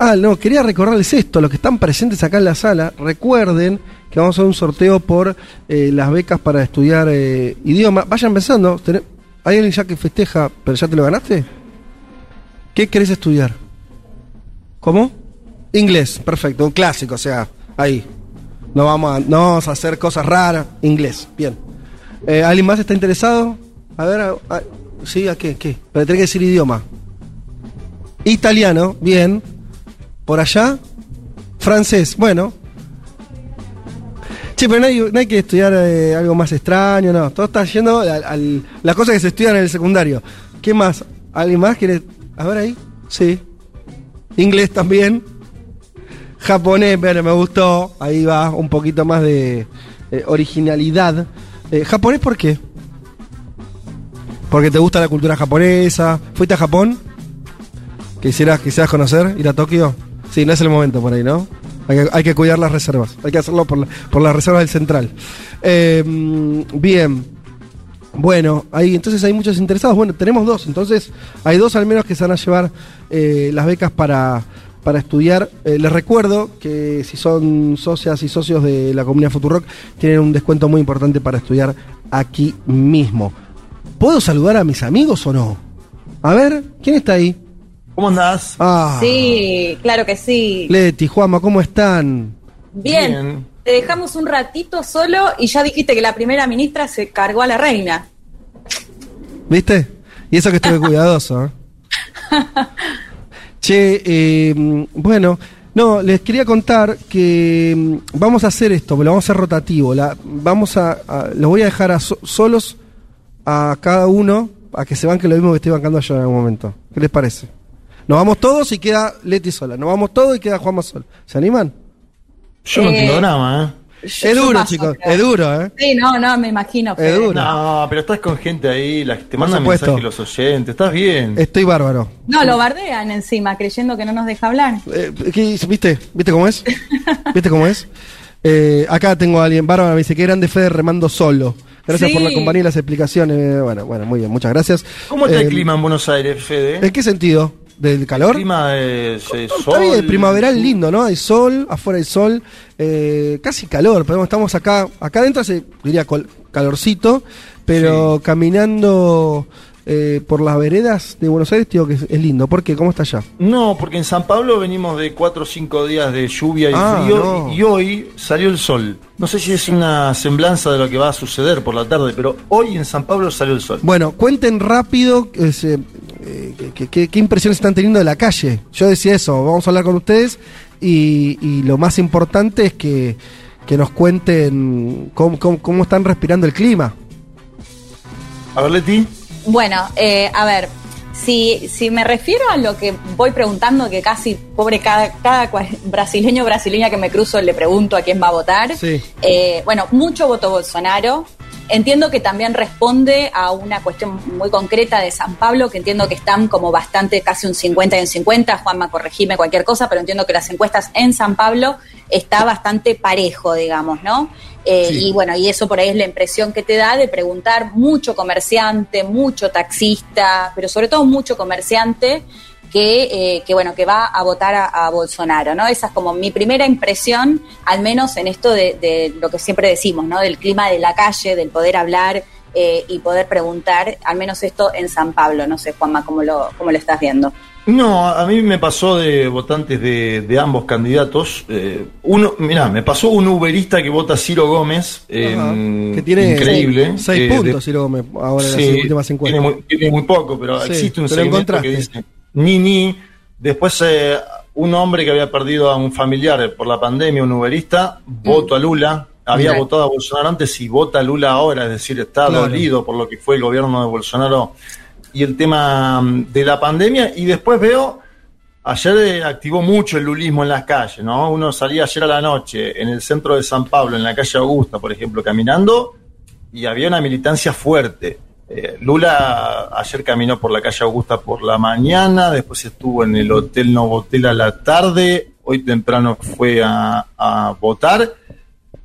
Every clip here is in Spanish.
Ah, no, quería recordarles esto, los que están presentes acá en la sala, recuerden que vamos a hacer un sorteo por eh, las becas para estudiar eh, idioma. Vayan pensando, ¿tenés- ¿hay alguien ya que festeja, pero ya te lo ganaste? ¿Qué querés estudiar? ¿Cómo? Inglés, perfecto, un clásico, o sea, ahí. No vamos a, no vamos a hacer cosas raras, inglés, bien. Eh, ¿Alguien más está interesado? A ver, ¿sí? ¿A qué? ¿Qué? Pero tenés que decir idioma. Italiano, bien. Por allá, francés, bueno. Che, pero no hay, no hay que estudiar eh, algo más extraño, no. Todo está yendo al, al- las cosas que se estudian en el secundario. ¿Qué más? ¿Alguien más quiere? A ver ahí. Sí. Inglés también. Japonés, pero me gustó. Ahí va, un poquito más de eh, originalidad. Eh, ¿Japonés por qué? Porque te gusta la cultura japonesa. ¿Fuiste a Japón? ¿Quisieras, quisieras conocer? ¿Ir a Tokio? Sí, no es el momento por ahí, ¿no? Hay que, cuidar las reservas. Hay que hacerlo por, la- las reservas del central. Eh, bien. Bueno, ahí entonces hay muchos interesados. Bueno, tenemos dos. Entonces hay dos al menos que se van a llevar eh, las becas para, para estudiar. Eh, les recuerdo que si son socias y socios de la comunidad Futurock, tienen un descuento muy importante para estudiar aquí mismo. ¿Puedo saludar a mis amigos o no? A ver, ¿quién está ahí? ¿Cómo andás? Ah, Sí, claro que sí. Leti, Juanma, ¿cómo están? Bien. Bien. Te dejamos un ratito solo y ya dijiste que la primera ministra se cargó a la reina. ¿Viste? Y eso que estuve cuidadoso. ¿eh? Che, eh, bueno, no, les quería contar que mm, vamos a hacer esto, lo vamos a hacer rotativo. La, vamos a, a- los voy a dejar a so- solos a cada uno a que se banque lo mismo que estoy bancando yo en algún momento. ¿Qué les parece? Nos vamos todos y queda Leti sola. Nos vamos todos y queda Juanma sola. ¿Se animan? Yo no Eh, tengo drama, ¿eh? Es duro, paso, chicos. creo. Es duro, ¿eh? Sí, no, no, me imagino. Fede. duro. No, pero estás con gente ahí, la, te mandan mensajes los oyentes, estás bien. Estoy bárbaro. No, lo bardean encima, creyendo que no nos deja hablar. Eh, ¿qué- ¿Viste? ¿Viste cómo es? ¿Viste cómo es? Eh, acá tengo a alguien, Bárbara me dice que grande Fede remando solo. Gracias Sí. por la compañía y las explicaciones. Bueno, bueno, muy bien, muchas gracias. ¿Cómo está Eh, el clima en Buenos Aires, Fede? ¿En qué sentido? ¿Del calor? El clima sol. bien, primaveral lindo, ¿no? Hay sol, afuera hay sol, eh, casi calor, pero estamos acá, acá adentro hace, diría, calorcito, pero caminando eh, por las veredas de Buenos Aires, digo que es, es lindo. ¿Por qué? ¿Cómo está allá? No, porque en San Pablo venimos de 4 o 5 días de lluvia y Ah, frío no. y hoy salió el sol. No sé si es una semblanza de lo que va a suceder por la tarde, pero hoy en San Pablo salió el sol. Bueno, cuenten rápido ese, eh, qué- qué- qué- qué impresiones están teniendo de la calle. Yo decía eso, vamos a hablar con ustedes y, y lo más importante es que, que nos cuenten cómo, cómo- cómo están respirando el clima. A ver, Leti. Bueno, eh, a ver, si, si me refiero a lo que voy preguntando, que casi, pobre, cada, cada brasileño o brasileña que me cruzo le pregunto a quién va a votar. Sí. Eh, bueno, mucho voto Bolsonaro. Entiendo que también responde a una cuestión muy concreta de San Pablo, que entiendo que están como bastante, casi un 50 y un 50. Juanma, corregime cualquier cosa, pero entiendo que las encuestas en San Pablo está bastante parejo, digamos, ¿no? Eh, Sí. Y bueno, y eso por ahí es la impresión que te da de preguntar mucho comerciante, mucho taxista, pero sobre todo mucho comerciante que, eh, que bueno, que va a votar a, a Bolsonaro, ¿no? Esa es como mi primera impresión, al menos en esto de, de lo que siempre decimos, ¿no? Del clima de la calle, del poder hablar eh, y poder preguntar, al menos esto en San Pablo, no sé, Juanma, cómo lo, cómo lo estás viendo. No, a mí me pasó de votantes de, de ambos candidatos. eh, uno, mirá, me pasó un uberista que vota Ciro Gómez, eh, Ajá. que tiene increíble. seis eh, puntos, de- Ciro Gómez, ahora en Sí, las últimas encuestas. Tiene muy, tiene muy poco, pero Sí, existe un pero segmento que dice ni ni. Después eh, un hombre que había perdido a un familiar por la pandemia, un uberista, voto a Lula. Había votado a Bolsonaro antes y vota a Lula ahora, es decir, está Claro. dolido por lo que fue el gobierno de Bolsonaro y el tema mm, de la pandemia. Y después veo, ayer eh, activó mucho el lulismo en las calles, ¿no? Uno salía ayer a la noche en el centro de San Pablo, en la calle Augusta, por ejemplo, caminando, y había una militancia fuerte. Eh, Lula ayer caminó por la calle Augusta por la mañana, después estuvo en el Hotel Novotel a la tarde, hoy temprano fue a, a votar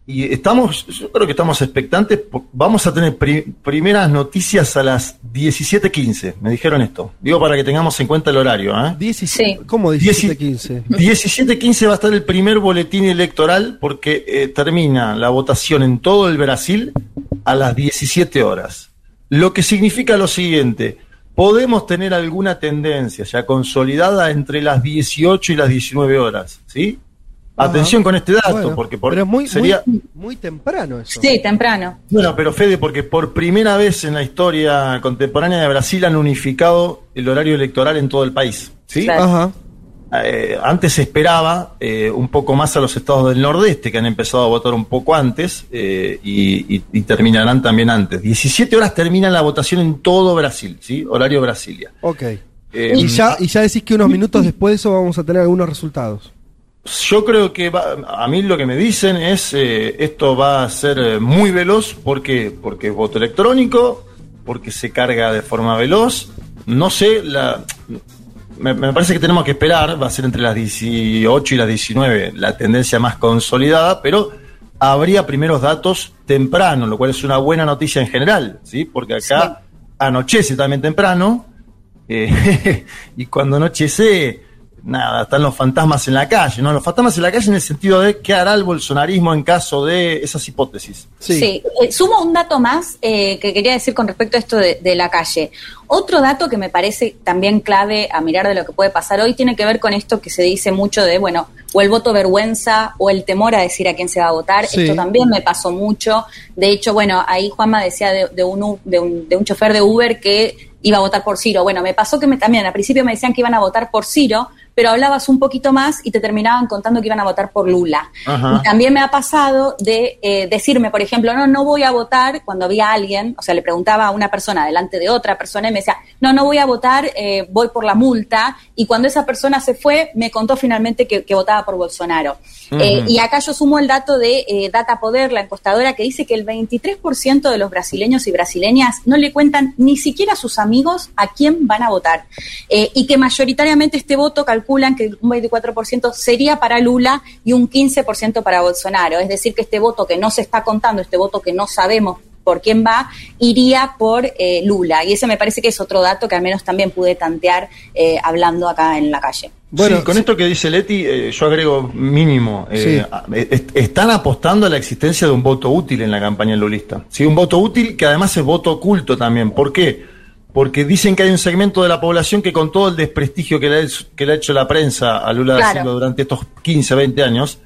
y estamos, yo creo que estamos expectantes. Vamos a tener primeras noticias a las 17.15. Me dijeron esto. Digo para que tengamos en cuenta el horario. ¿eh? 17, ¿Cómo 17.15? 17.15 va a estar el primer boletín electoral porque eh, termina la votación en todo el Brasil a las 17 horas. Lo que significa lo siguiente. Podemos tener alguna tendencia ya consolidada entre las 18 y las 19 horas, ¿sí? Atención con este dato, porque por, pero muy, sería muy, temprano eso. Sí, temprano. Bueno, pero Fede, porque por primera vez en la historia contemporánea de Brasil han unificado el horario electoral en todo el país. ¿sí? Ajá. Eh, antes se esperaba eh, un poco más a los estados del nordeste, que han empezado a votar un poco antes eh, y, y, terminarán también antes. 17 horas termina la votación en todo Brasil, ¿sí? Horario Brasilia. Ok. y, ya, y ya decís que unos minutos después de eso vamos a tener algunos resultados. Yo creo que a mí lo que me dicen es esto va a ser muy veloz porque porque es voto electrónico, porque se carga de forma veloz. No sé, la, me, parece que tenemos que esperar, va a ser entre las 18 y las 19 la tendencia más consolidada, pero habría primeros datos temprano, lo cual es una buena noticia en general, ¿sí? Porque acá anochece también temprano eh, y cuando anochece nada, están los fantasmas en la calle, ¿no? Los fantasmas en la calle en el sentido de qué hará el bolsonarismo en caso de esas hipótesis. Sí, eh, sumo un dato más eh, que quería decir con respecto a esto de, la calle. Otro dato que me parece también clave a mirar de lo que puede pasar hoy tiene que ver con esto que se dice mucho de, bueno, o el voto vergüenza o el temor a decir a quién se va a votar. Esto también me pasó mucho. De hecho, bueno, ahí Juanma decía de, un, de, un, de un chofer de Uber que iba a votar por Ciro. Bueno, me pasó que me, también al principio me decían que iban a votar por Ciro, pero hablabas un poquito más y te terminaban contando que iban a votar por Lula. Y también me ha pasado de eh, decirme, por ejemplo, no, no voy a votar cuando había alguien, o sea, le preguntaba a una persona delante de otra persona y me decía, no, no voy a votar, eh, voy por la multa. Y cuando esa persona se fue, me contó finalmente que, votaba por Bolsonaro. Eh, y acá yo sumo el dato de Data Poder, la encuestadora, que dice que el 23% de los brasileños y brasileñas no le cuentan ni siquiera a sus amigos a quién van a votar. y que mayoritariamente este voto calculan que un 24% sería para Lula y un 15% para Bolsonaro. Es decir, que este voto que no se está contando, este voto que no sabemos por quién va, iría por eh, Lula. Y ese me parece que es otro dato que al menos también pude tantear eh, hablando acá en la calle. Bueno, con esto que dice Leti, eh, yo agrego mínimo. están apostando a la existencia de un voto útil en la campaña lulista. ¿sí? Un voto útil que además es voto oculto también. ¿Por qué? Porque dicen que hay un segmento de la población que con todo el desprestigio que le ha, que le ha hecho la prensa a Lula da Silva durante estos 15, 20 años,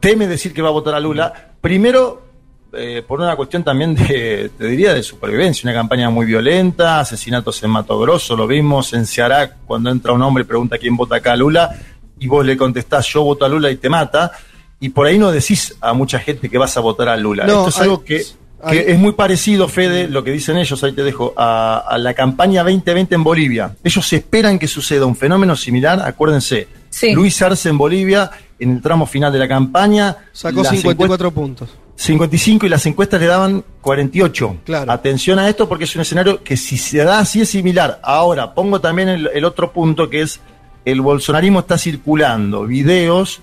teme decir que va a votar a Lula, primero eh, por una cuestión también de, te diría, de supervivencia, una campaña muy violenta, asesinatos en Mato Grosso, lo vimos en Ceará cuando entra un hombre y pregunta quién vota acá a Lula, y vos le contestás yo voto a Lula y te mata, y por ahí no decís a mucha gente que vas a votar a Lula. Esto es algo que que es muy parecido, Fede, lo que dicen ellos, ahí te dejo, a, la campaña 2020 en Bolivia. Ellos esperan que suceda un fenómeno similar, acuérdense. Luis Arce en Bolivia, en el tramo final de la campaña. Sacó 54 puntos. 55 y las encuestas le daban 48. Claro. Atención a esto porque es un escenario que si se da así es similar. Ahora, pongo también el otro punto que es el bolsonarismo está circulando videos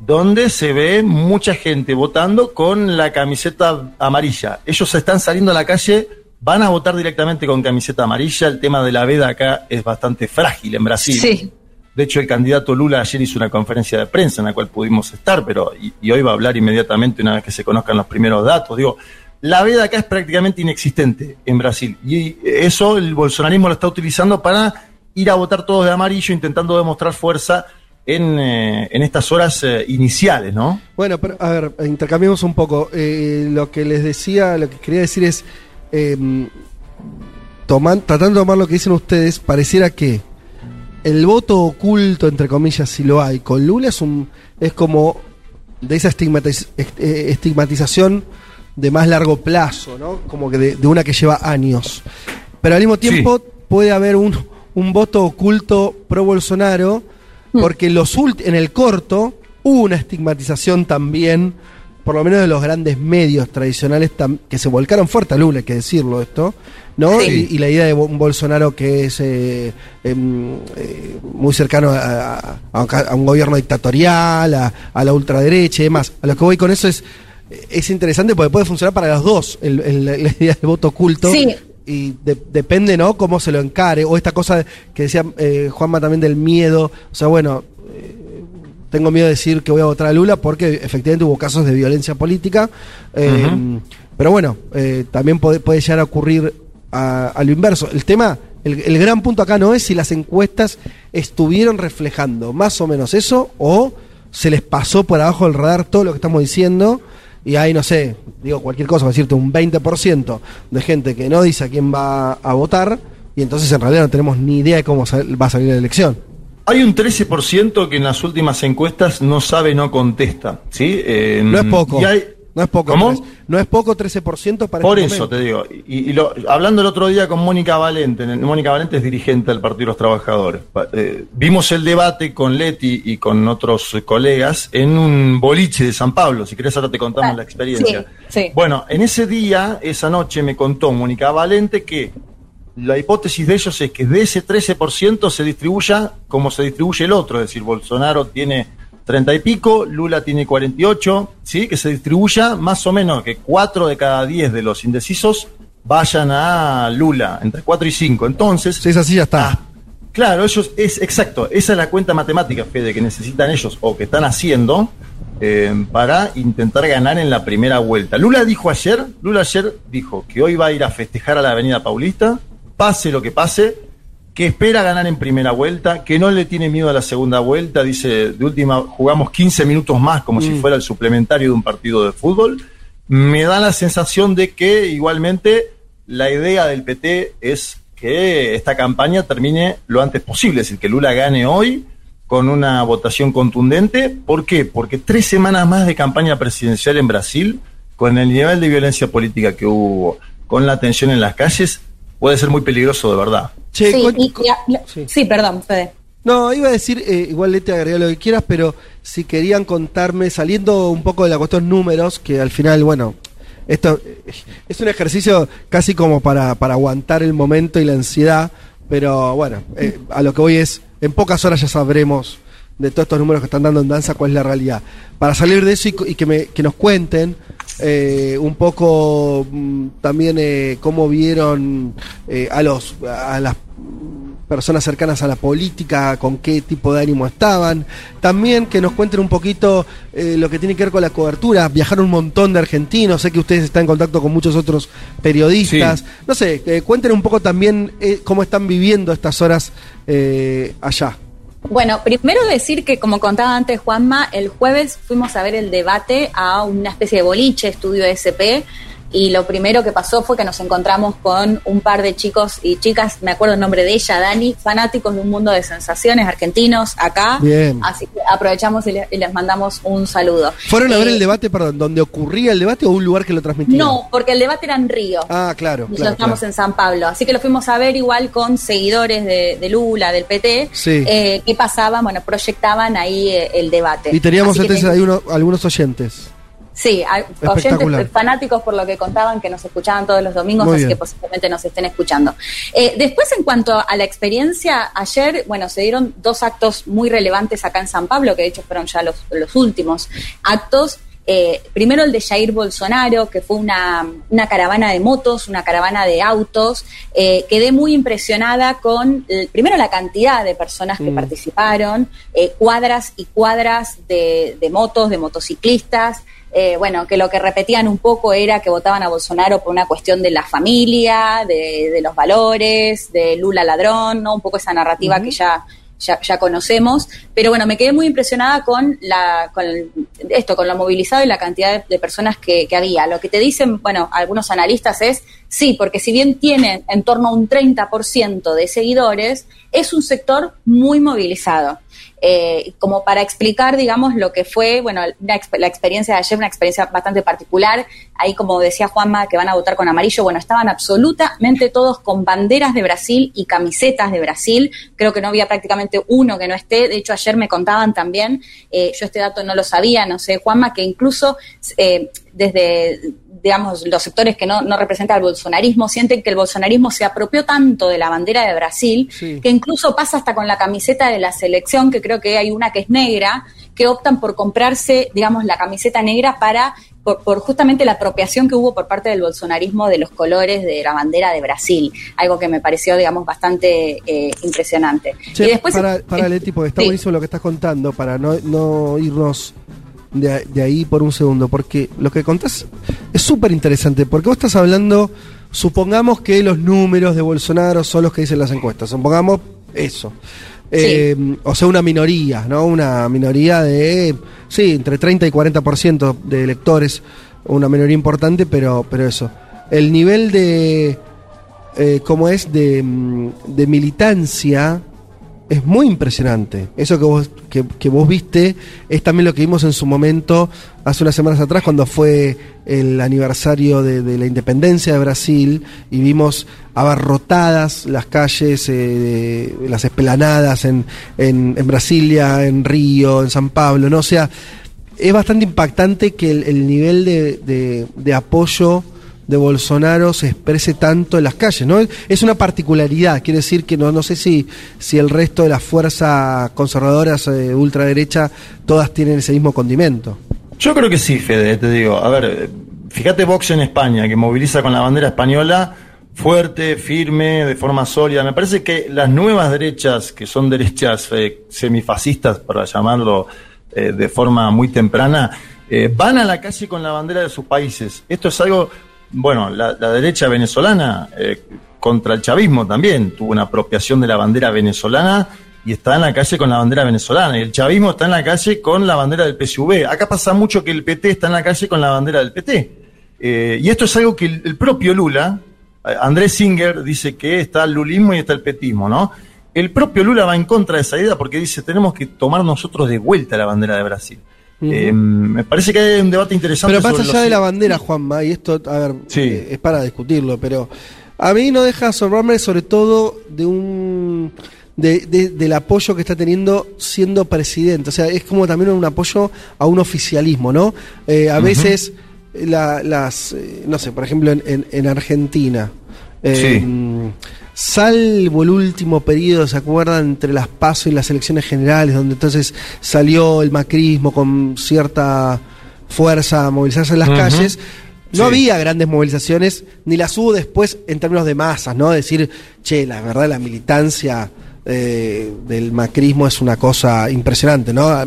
donde se ve mucha gente votando con la camiseta amarilla. Ellos están saliendo a la calle, van a votar directamente con camiseta amarilla. El tema de la veda acá es bastante frágil en Brasil. Sí. De hecho, el candidato Lula ayer hizo una conferencia de prensa en la cual pudimos estar, pero y, hoy va a hablar inmediatamente una vez que se conozcan los primeros datos. Digo, la veda acá es prácticamente inexistente en Brasil y eso el bolsonarismo lo está utilizando para ir a votar todos de amarillo, intentando demostrar fuerza en, eh, en estas horas eh, iniciales, ¿no? Bueno, pero a ver, intercambiemos un poco. Eh, lo que les decía, lo que quería decir es, em, toman, tratando de tomar lo que dicen ustedes, pareciera que el voto oculto, entre comillas, si lo hay, con Lula es, un, es como de esa estigmatización de más largo plazo, ¿no? Como que de, una que lleva años. Pero al mismo tiempo puede haber un, un voto oculto pro Bolsonaro. Porque los en el corto hubo una estigmatización también, por lo menos de los grandes medios tradicionales que se volcaron fuerte a Lula, hay que decirlo esto, ¿no? Y, la idea de un Bolsonaro que es eh, em, eh, muy cercano a, un gobierno dictatorial, a, la ultraderecha y demás. A lo que voy con eso es es interesante porque puede funcionar para los dos, el, el- la idea del voto oculto. Sí. Y de- depende, ¿no? Cómo se lo encare. O esta cosa que decía eh, Juanma también del miedo. O sea, bueno, eh, tengo miedo de decir que voy a votar a Lula porque efectivamente hubo casos de violencia política. Eh. Pero bueno, eh, también puede, puede llegar a ocurrir a, a lo inverso. El tema, el, el gran punto acá no es si las encuestas estuvieron reflejando más o menos eso o se les pasó por abajo del radar todo lo que estamos diciendo y hay, no sé, digo cualquier cosa, por decirte, un 20% de gente que no dice a quién va a votar y entonces en realidad no tenemos ni idea de cómo va a salir la elección. Hay un 13% que en las últimas encuestas no sabe, no contesta. ¿sí? Eh, No es poco. y hay- No es poco. ¿Cómo? tres- No es poco 13% para Por este eso momento. te digo. Y, y lo- hablando el otro día con Mónica Valente, en el- Mónica Valente es dirigente del Partido de los Trabajadores. Eh, vimos el debate con Leti y con otros colegas en un boliche de San Pablo. Si querés, ahora te contamos Ah, la experiencia. sí, sí. Bueno, en ese día, esa noche, me contó Mónica Valente que la hipótesis de ellos es que de ese 13% se distribuya como se distribuye el otro, es decir, Bolsonaro tiene 30 y pico, Lula tiene 48, ¿sí? que se distribuya más o menos que 4 de cada 10 de los indecisos vayan a Lula, entre 4 y 5. Entonces, Si es así, ya está. Ah, claro, ellos es exacto, esa es la cuenta matemática, Fede, que necesitan ellos o que están haciendo eh, para intentar ganar en la primera vuelta. Lula dijo ayer, Lula ayer dijo que hoy va a ir a festejar a la Avenida Paulista, pase lo que pase, que espera ganar en primera vuelta, que no le tiene miedo a la segunda vuelta, dice, de última jugamos 15 minutos más como si fuera el suplementario de un partido de fútbol. Me da la sensación de que igualmente la idea del PT es que esta campaña termine lo antes posible, es decir, que Lula gane hoy con una votación contundente. ¿Por qué? Porque tres semanas más de campaña presidencial en Brasil, con el nivel de violencia política que hubo, con la tensión en las calles, puede ser muy peligroso de verdad. Che, sí, con- y- con- y a- sí. sí, perdón, Fede. No, iba a decir, eh, igual le te agregar lo que quieras, pero si querían contarme, saliendo un poco de la cuestión números, que al final, bueno, esto eh, es un ejercicio casi como para, para aguantar el momento y la ansiedad, pero bueno, eh, a lo que voy es, en pocas horas ya sabremos de todos estos números que están dando en danza cuál es la realidad. Para salir de eso y, que, me, que nos cuenten eh, un poco mm, también eh, cómo vieron eh, a los a las personas cercanas a la política, con qué tipo de ánimo estaban. También que nos cuenten un poquito eh, lo que tiene que ver con la cobertura. Viajaron un montón de argentinos, sé que ustedes están en contacto con muchos otros periodistas. Sí. No sé, eh, cuenten un poco también eh, cómo están viviendo estas horas eh, allá. Bueno, primero decir que, como contaba antes Juanma, el jueves fuimos a ver el debate a una especie de boliche, estudio SP, y lo primero que pasó fue que nos encontramos con un par de chicos y chicas, me acuerdo el nombre de ella, Dani, fanáticos de un mundo de sensaciones argentinos acá. Bien. Así que aprovechamos y, le- y les mandamos un saludo. ¿Fueron a ver Eh, el debate, perdón, donde ocurría el debate o un lugar que lo transmitía? No, porque el debate era en Río. Ah, claro. Nosotros claro, estamos claro. en San Pablo, así que lo fuimos a ver igual con seguidores de, de Lula, del PT, Sí. eh, que pasaban, bueno, proyectaban ahí eh, el debate. Y teníamos ten- ahí uno- algunos oyentes. Sí, hay oyentes fanáticos por lo que contaban que nos escuchaban todos los domingos, Muy así bien. que posiblemente nos estén escuchando. Eh, después, en cuanto a la experiencia, ayer, bueno, se dieron dos actos muy relevantes acá en San Pablo, que de hecho fueron ya los, los últimos actos. Eh, primero el de Jair Bolsonaro, que fue una, una caravana de motos, una caravana de autos. Eh, quedé muy impresionada con, el- primero, la cantidad de personas que Mm. participaron, eh, cuadras y cuadras de, de motos, de motociclistas. Eh, bueno, que lo que repetían un poco era que votaban a Bolsonaro por una cuestión de la familia, de, de los valores, de Lula ladrón, ¿no? Un poco esa narrativa que ya, ya, ya conocemos. Pero bueno, me quedé muy impresionada con la, con esto, con lo movilizado y la cantidad de, de personas que, que había. Lo que te dicen, bueno, algunos analistas es, sí, porque si bien tienen en torno a un 30% de seguidores, es un sector muy movilizado. Eh, como para explicar, digamos, lo que fue, bueno, la, exp- la experiencia de ayer, una experiencia bastante particular. Ahí, como decía Juanma, que van a votar con amarillo, bueno, estaban absolutamente todos con banderas de Brasil y camisetas de Brasil. Creo que no había prácticamente uno que no esté. De hecho, ayer me contaban también, eh, yo este dato no lo sabía, no sé, Juanma, que incluso eh, desde digamos, los sectores que no, no representan al bolsonarismo sienten que el bolsonarismo se apropió tanto de la bandera de Brasil Sí. que incluso pasa hasta con la camiseta de la selección, que creo que hay una que es negra, que optan por comprarse, digamos, la camiseta negra para por, justamente la apropiación que hubo por parte del bolsonarismo de los colores de la bandera de Brasil, algo que me pareció, digamos, bastante eh, impresionante. y después, para, para Leti, porque está buenísimo lo que estás contando, para no, no irnos de, de, ahí por un segundo, porque lo que contás es súper interesante, porque vos estás hablando, supongamos que los números de Bolsonaro son los que dicen las encuestas, supongamos eso. Eh, o sea, una minoría, ¿no? Una minoría de, sí, entre 30 y 40% de electores, una minoría importante, pero, pero eso. El nivel de, eh, ¿cómo es?, de, mm, de militancia es muy impresionante. Eso que vos, que, vos viste es también lo que vimos en su momento hace unas semanas atrás cuando fue el aniversario de, la independencia de Brasil y vimos abarrotadas las calles, eh, las esplanadas en, en, Brasilia, en Río, en San Pablo, ¿no? O sea, es bastante impactante que el, nivel de, de apoyo de Bolsonaro se exprese tanto en las calles, ¿no? Es una particularidad, quiere decir que no, no sé si, si el resto de las fuerzas conservadoras eh, ultraderecha todas tienen ese mismo condimento. Yo creo que sí, Fede, te digo. A ver, fíjate Vox en España, que moviliza con la bandera española fuerte, firme, de forma sólida. Me parece que las nuevas derechas, que son derechas eh, semifascistas, para llamarlo eh, de forma muy temprana, van a la calle con la bandera de sus países. Esto es algo bueno, la, derecha venezolana eh, contra el chavismo también tuvo una apropiación de la bandera venezolana y está en la calle con la bandera venezolana. Y el chavismo está en la calle con la bandera del PSV. Acá pasa mucho que el PT está en la calle con la bandera del PT. Eh, y esto es algo que el, propio Lula, eh, Andrés Singer, dice que está el lulismo y está el petismo, ¿no? El propio Lula va en contra de esa idea porque dice tenemos que tomar nosotros de vuelta la bandera de Brasil. Eh, me parece que hay un debate interesante. Pero más allá de la bandera, Juanma, y esto, a ver, eh, es para discutirlo, pero a mí no deja asombrarme sobre todo de un... De, del apoyo que está teniendo siendo presidente. O sea, es como también un apoyo a un oficialismo, ¿no? Eh, a veces las, no sé, por ejemplo en, en, Argentina, salvo el último periodo, ¿se acuerdan? Entre las PASO y las elecciones generales, donde entonces salió el macrismo con cierta fuerza a movilizarse en las calles. No había grandes movilizaciones, ni las hubo después en términos de masas, ¿no? Decir, che, la verdad, la militancia eh, del macrismo es una cosa impresionante, ¿no?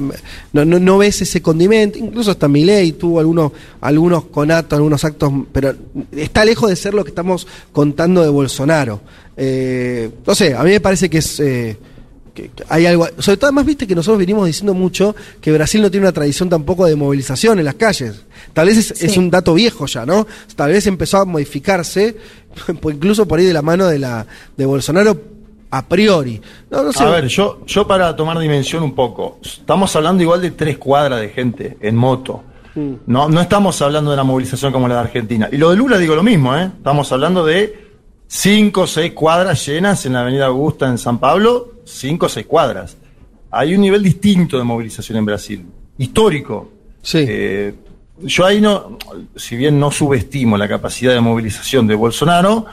No, no, ves ese condimento, incluso hasta ley tuvo algunos, algunos conatos, algunos actos, pero está lejos de ser lo que estamos contando de Bolsonaro. Eh, no sé, a mí me parece que es... Eh, que hay algo, sobre todo además viste que nosotros venimos diciendo mucho que Brasil no tiene una tradición tampoco de movilización en las calles. Tal vez es, un dato viejo ya, ¿no? Tal vez empezó a modificarse, incluso por ahí de la mano de la de Bolsonaro a priori. A ver, yo, yo para tomar dimensión un poco, estamos hablando igual de tres cuadras de gente en moto. No, no estamos hablando de una movilización como la de Argentina. Y lo de Lula digo lo mismo, ¿eh? Estamos hablando de cinco o seis cuadras llenas en la Avenida Augusta en San Pablo, cinco o seis cuadras. Hay un nivel distinto de movilización en Brasil, histórico. Sí. Eh, yo ahí no, si bien no subestimo la capacidad de movilización de Bolsonaro,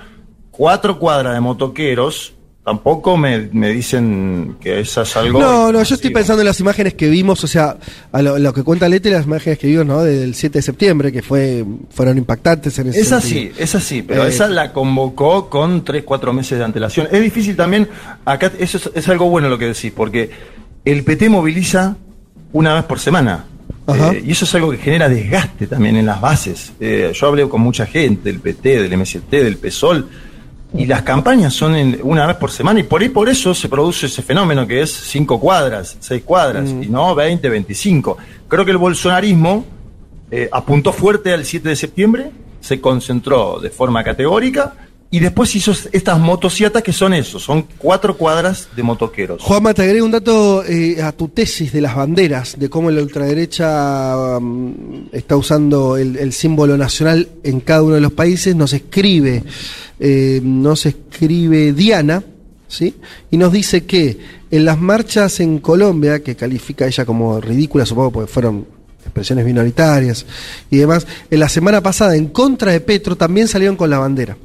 cuatro cuadras de motoqueros tampoco me, dicen que eso es algo. No, no, yo estoy pensando en las imágenes que vimos, o sea, a lo, que cuenta Lete, las imágenes que vimos, ¿no? Del 7 de septiembre, que fue fueron impactantes en ese Es así, es así, pero eh, esa la convocó con 3, 4 meses de antelación. Es difícil también, acá eso es, algo bueno lo que decís, porque el PT moviliza una vez por semana. Eh, y eso es algo que genera desgaste también en las bases. Eh, yo hablé con mucha gente del PT, del MST, del PSOL y las campañas son una vez por semana y por ahí por eso se produce ese fenómeno que es cinco cuadras, seis cuadras mm. y no 20, 25. Creo que el bolsonarismo eh, apuntó fuerte al 7 de septiembre, se concentró de forma categórica y después hizo estas motocietas que son eso, son cuatro cuadras de motoqueros. Juanma, te agrego un dato eh, a tu tesis de las banderas, de cómo la ultraderecha mm, está usando el, símbolo nacional en cada uno de los países. Nos escribe, eh, nos escribe Diana, ¿sí? Y nos dice que en las marchas en Colombia, que califica ella como ridícula, supongo porque fueron expresiones minoritarias y demás, en la semana pasada en contra de Petro también salieron con la bandera.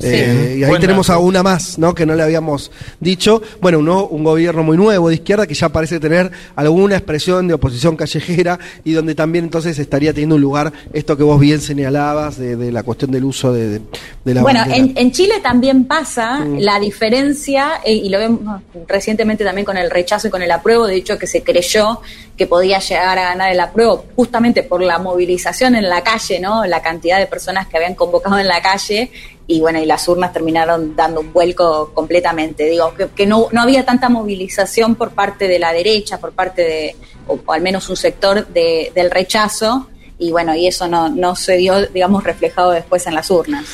Eh, y ahí buen tenemos a una más, ¿no? Que no le habíamos dicho. Bueno, un, nuevo- un gobierno muy nuevo de izquierda que ya parece tener alguna expresión de oposición callejera y donde también entonces estaría teniendo un lugar esto que vos bien señalabas de, de la cuestión del uso de, de- de la Bueno, en Chile también pasa Mm. la diferencia, eh, y lo vemos recientemente también con el rechazo y con el apruebo, de hecho que se creyó que podía llegar a ganar el apruebo justamente por la movilización en la calle, ¿no? La cantidad de personas que habían convocado en la calle y bueno, y las urnas terminaron dando un vuelco completamente. Digo, que, no, no había tanta movilización por parte de la derecha, por parte de, o, o al menos un sector de- del rechazo, y bueno, y eso no, no se dio, digamos, reflejado después en las urnas.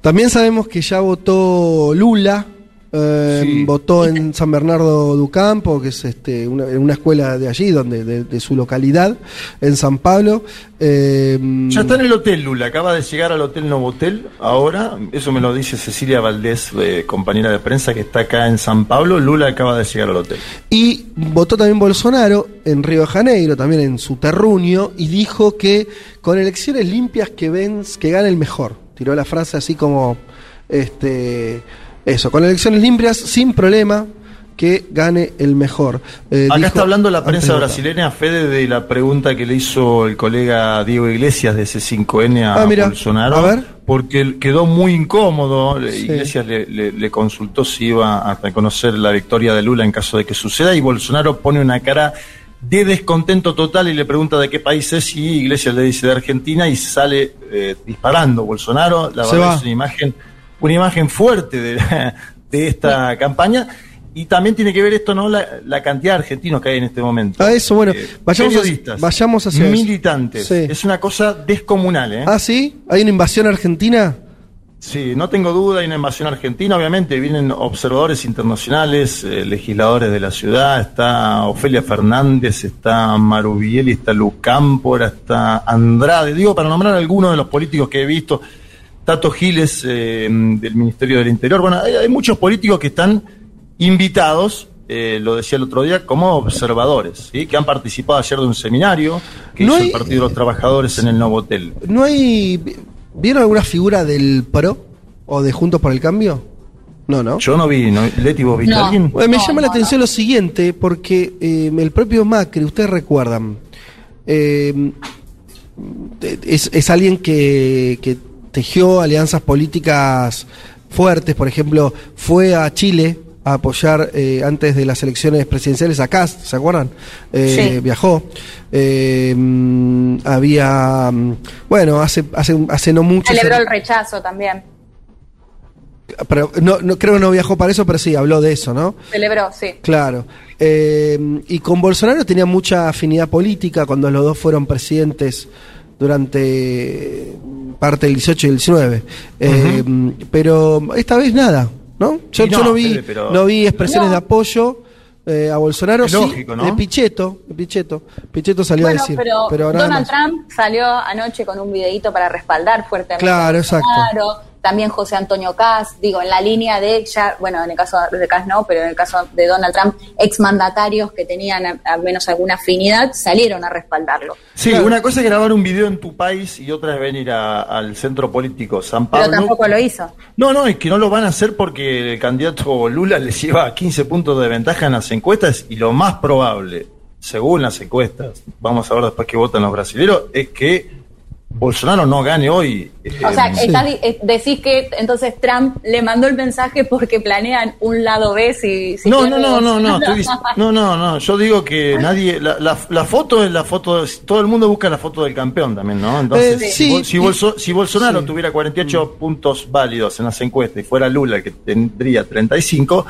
También sabemos que ya votó Lula, eh, Sí. votó en San Bernardo do Campo, que es este, una, una escuela de allí, donde de, de su localidad, en San Pablo. Eh, Ya está en el hotel Lula, acaba de llegar al hotel Novotel ahora, eso me lo dice Cecilia Valdés, eh, compañera de prensa que está acá en San Pablo, Lula acaba de llegar al hotel. Y votó también Bolsonaro en Río de Janeiro, también en su terruño, y dijo que con elecciones limpias que ven, que gane el mejor. Tiró la frase así como este eso, con elecciones limpias, sin problema, que gane el mejor. Eh, Acá dijo está hablando la prensa brasileña, Fede, de la pregunta que le hizo el colega Diego Iglesias de C5N a Ah, mira, Bolsonaro. a ver. Porque quedó muy incómodo. Sí. Iglesias le, le- le consultó si iba a reconocer la victoria de Lula en caso de que suceda. Y Bolsonaro pone una cara de descontento total y le pregunta de qué país es. Y Iglesias le dice de Argentina y sale eh, disparando. Bolsonaro, la Se verdad, va. es una imagen, una imagen fuerte de, de esta campaña. Y también tiene que ver esto, ¿no? La, la cantidad de argentinos que hay en este momento. Ah, eso, bueno, Eh, vayamos, a- vayamos hacia militantes. Sí. Es una cosa descomunal, ¿eh? Ah, sí, hay una invasión argentina. Sí, no tengo duda, hay una invasión argentina, obviamente vienen observadores internacionales, eh, legisladores de la ciudad, está Ofelia Fernández, está Marubieli, está Lucámpora, está Andrade, digo para nombrar algunos de los políticos que he visto, Tato Giles eh, del Ministerio del Interior, bueno, hay, hay muchos políticos que están invitados, eh, lo decía el otro día, como observadores, ¿sí? que han participado ayer de un seminario que No hizo hay- el Partido de los Trabajadores en el Novotel. ¿No hay. ¿Vieron alguna figura del PRO o de Juntos por el Cambio? No, ¿no? Yo no vi, ¿no? Leti, ¿vos viste No. a alguien? Bueno, me No, llama la no, atención lo siguiente, porque eh, el propio Macri, ustedes recuerdan, eh, es, es alguien que, que tejió alianzas políticas fuertes, por ejemplo, fue a Chile a apoyar eh, antes de las elecciones presidenciales a Cast, ¿se acuerdan? Eh, Sí. Viajó. Eh, mm, había, mm, bueno, hace, hace, hace no mucho... Celebró el rechazo también. pero no, no, creo que no viajó para eso, pero sí, habló de eso, ¿no? Celebró, sí. Claro. Y con Bolsonaro tenía mucha afinidad política cuando los dos fueron presidentes durante parte del 18 y el 19. Eh, Pero esta vez nada, ¿no? Yo, no, vi, Fede, pero- no vi expresiones No. de apoyo. eh, a Bolsonaro Es sí, lógico, ¿no? de Pichetto, de Pichetto, Pichetto salió Bueno, a decir, pero, Donald más. Trump salió anoche con un videíto para respaldar fuertemente. Claro, exacto. Bolsonaro. También José Antonio Kass, digo, en la línea de ya, bueno, en el caso de Kass no, pero en el caso de Donald Trump, exmandatarios que tenían al menos alguna afinidad salieron a respaldarlo. Sí, Claro. una cosa es grabar un video en tu país y otra es venir a- al centro político San Pero Pablo. tampoco lo hizo. No, no, es que no lo van a hacer porque el candidato Lula les lleva 15 puntos de ventaja en las encuestas y lo más probable, según las encuestas, vamos a ver después que votan los brasileños, es que Bolsonaro no gane hoy. O sea, Eh, sí. está di- eh, decís que entonces Trump le mandó el mensaje porque planean un lado B si, si no, no, no, no, no, no, no, no, yo digo que nadie, la, la, la foto es la foto, de- todo el mundo busca la foto del campeón también, ¿no? Entonces, Eh, si, sí, si, Bolso- si Bolsonaro sí. tuviera 48 puntos válidos en las encuestas y fuera Lula el que tendría 35,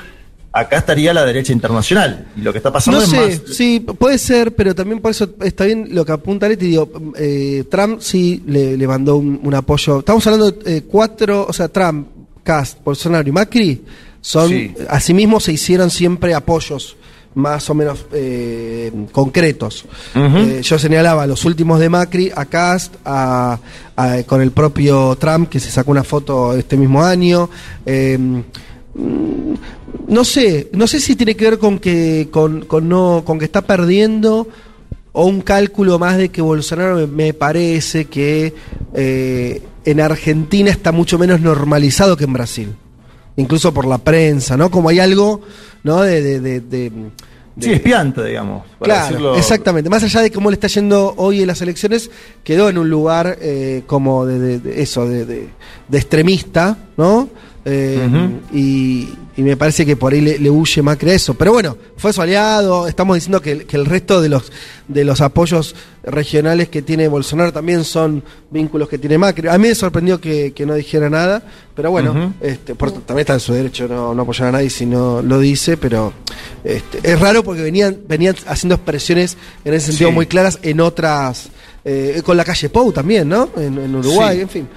acá estaría la derecha internacional. Y lo que está pasando No es sé, más... sí, puede ser, pero también por eso está bien lo que apunta Leti. Digo, eh, Trump sí le, le mandó un, un apoyo. Estamos hablando de eh, cuatro, o sea, Trump, Cast, Bolsonaro y Macri, son, Sí. asimismo se hicieron siempre apoyos más o menos eh, concretos. Yo señalaba los últimos de Macri, a Cast, a, a- con el propio Trump, que se sacó una foto este mismo año. Mm, no sé, no sé si tiene que ver con que con, con no con que está perdiendo o un cálculo más de que Bolsonaro me, me parece que eh, en Argentina está mucho menos normalizado que en Brasil. Incluso por la prensa, ¿no? Como hay algo, ¿no? De, de, de, de- de- Sí, digamos. para Claro, decirlo- exactamente. Más allá de cómo le está yendo hoy en las elecciones, quedó en un lugar eh, como de, de- de eso, de extremista, ¿no? Eh, y, y me parece que por ahí le, le huye Macri a eso. Pero bueno, fue su aliado. Estamos diciendo que, el- que el resto de los, de los apoyos regionales que tiene Bolsonaro también son vínculos que tiene Macri. A mí me sorprendió que, que no dijera nada, pero bueno, este, por- también está en su derecho no, no apoyar a nadie si no lo dice, pero este, es raro porque venían, venían haciendo expresiones en ese sentido Sí. muy claras en otras, eh, con la calle Pou también, ¿no? En, en Uruguay, Sí. en fin.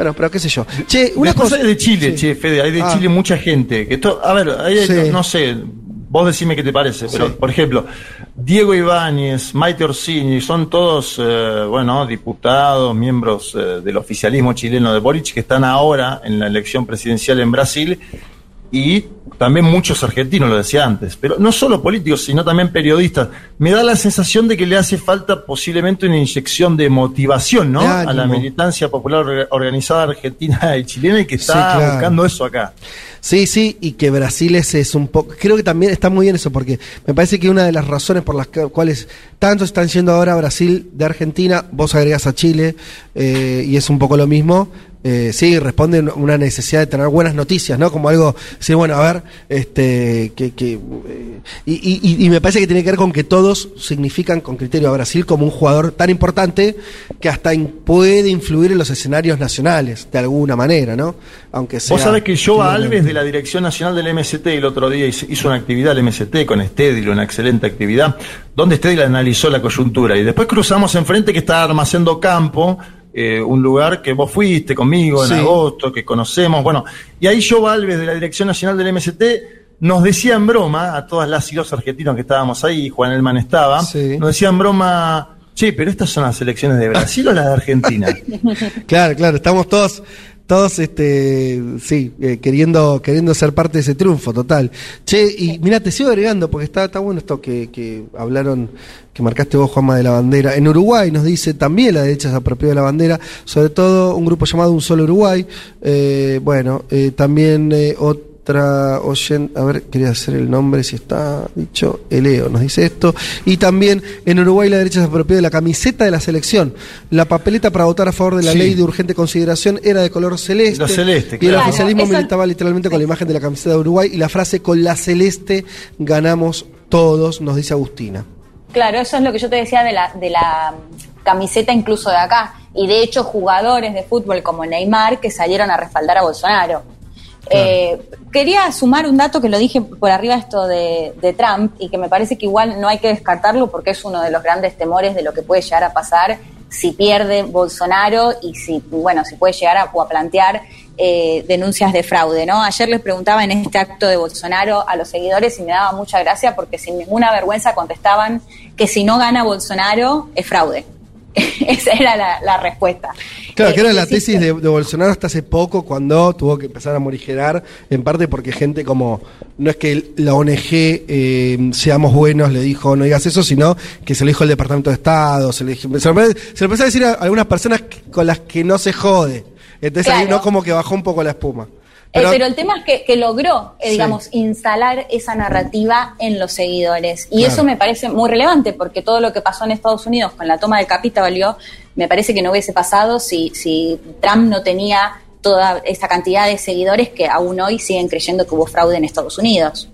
Bueno, pero qué sé yo. Che, una Después cosa. hay de Chile, Sí. che, Fede, hay de Ah. Chile mucha gente. Que esto, a ver, hay- Sí. no sé, vos decime qué te parece, pero Sí. por ejemplo, Diego Ibáñez, Maite Orsini, son todos, eh, bueno, diputados, miembros eh, del oficialismo chileno de Boric, que están ahora en la elección presidencial en Brasil, y también muchos argentinos, lo decía antes, pero no solo políticos, sino también periodistas. Me da la sensación de que le hace falta posiblemente una inyección de motivación, ¿no? A la militancia popular orga- organizada argentina y chilena y que está Sí, claro. buscando eso acá. Sí, sí, y que Brasil es, es un poco. Creo que también está muy bien eso, porque me parece que una de las razones por las cuales tantos están yendo ahora a Brasil de Argentina, vos agregás a Chile, eh, y es un poco lo mismo. eh, sí, responde una necesidad de tener buenas noticias, ¿no? Como algo, sí, bueno, a ver, este, que, que, eh, y, y- y me parece que tiene que ver con que todos significan con criterio a Brasil como un jugador tan importante que hasta in- puede influir en los escenarios nacionales, de alguna manera, ¿no? Aunque sea. Vos sabés que chileno. Alves de la Dirección Nacional del MST el otro día hizo una actividad del MST con Stedil, una excelente actividad, donde Stedil analizó la coyuntura y después cruzamos enfrente que está Armacendo Campo, eh, un lugar que vos fuiste conmigo en Sí. agosto, que conocemos, bueno, y ahí Joa Alves de la Dirección Nacional del MST nos decía en broma a todas las y los argentinos que estábamos ahí, Juan Elman estaba, Sí. nos decía en broma, che, pero estas son las elecciones de Brasil o las de Argentina. Claro, claro, estamos todos, todos, este, sí, eh, queriendo, queriendo ser parte de ese triunfo total. Che, y mira, te sigo agregando, porque está, está bueno esto que, que hablaron, que marcaste vos, Juanma, de la bandera. En Uruguay nos dice también la derecha se apropió de la bandera, sobre todo un grupo llamado Un Solo Uruguay. Eh, bueno, eh, también eh, otra oyente, a ver, quería hacer el nombre, si está dicho, Eleo nos dice esto. Y también en Uruguay la derecha se apropió de la camiseta de la selección. La papeleta para votar a favor de la Sí. ley de urgente consideración era de color celeste. Lo celeste, Y el claro. oficialismo Eso- militaba literalmente con la imagen de la camiseta de Uruguay y la frase con la celeste ganamos todos, nos dice Agustina. Claro, eso es lo que yo te decía de la, de la camiseta incluso de acá. Y de hecho, jugadores de fútbol como Neymar que salieron a respaldar a Bolsonaro. Eh, quería sumar un dato que lo dije por arriba esto de, de Trump y que me parece que igual no hay que descartarlo porque es uno de los grandes temores de lo que puede llegar a pasar si pierde Bolsonaro y si, bueno, si puede llegar a, a plantear eh, denuncias de fraude, ¿no? Ayer les preguntaba en este acto de Bolsonaro a los seguidores y me daba mucha gracia porque sin ninguna vergüenza contestaban que si no gana Bolsonaro es fraude. Esa era la, la respuesta. Claro, Eh, que era la tesis de, de Bolsonaro hasta hace poco, cuando tuvo que empezar a morigerar, en parte porque gente como, no es que la ONG eh, seamos buenos, le dijo no digas eso, sino que se lo dijo el Departamento de Estado, se le, dijo- se lo, se lo empezó a decir a algunas personas con las que no se jode. Entonces ahí no como que bajó un poco la espuma. Eh, Pero, el tema es que, que logró, eh, Sí. digamos, instalar esa narrativa en los seguidores. Y Claro. eso me parece muy relevante, porque todo lo que pasó en Estados Unidos con la toma del Capitolio, me parece que no hubiese pasado si, si Trump no tenía toda esa cantidad de seguidores que aún hoy siguen creyendo que hubo fraude en Estados Unidos.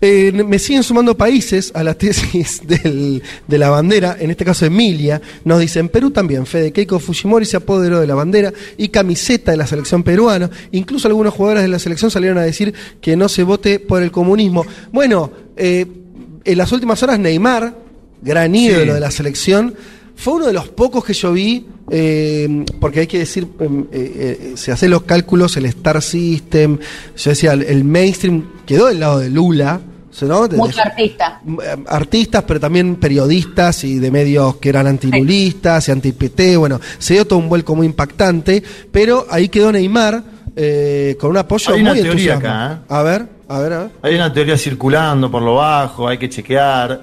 Eh, me siguen sumando países a la tesis del- de la bandera, en este caso Emilia, nos dicen Perú también, Fede Keiko Fujimori se apoderó de la bandera y camiseta de la selección peruana, incluso algunos jugadores de la selección salieron a decir que no se vote por el comunismo. Bueno, eh, en las últimas horas Neymar, gran ídolo Sí. de la selección, fue uno de los pocos que yo vi, eh, porque hay que decir, eh, eh, se hacen los cálculos, el Star System, yo decía, el, el mainstream quedó del lado de Lula, ¿no? De- Mucho de- artista. eh, artistas, pero también periodistas y de medios que eran antilulistas y anti-PT, bueno, se dio todo un vuelco muy impactante, pero ahí quedó Neymar eh, con un apoyo Hay una muy teoría entusiasmado. acá, ¿eh? A ver, a ver, a ver. Hay una teoría circulando por lo bajo, hay que chequear,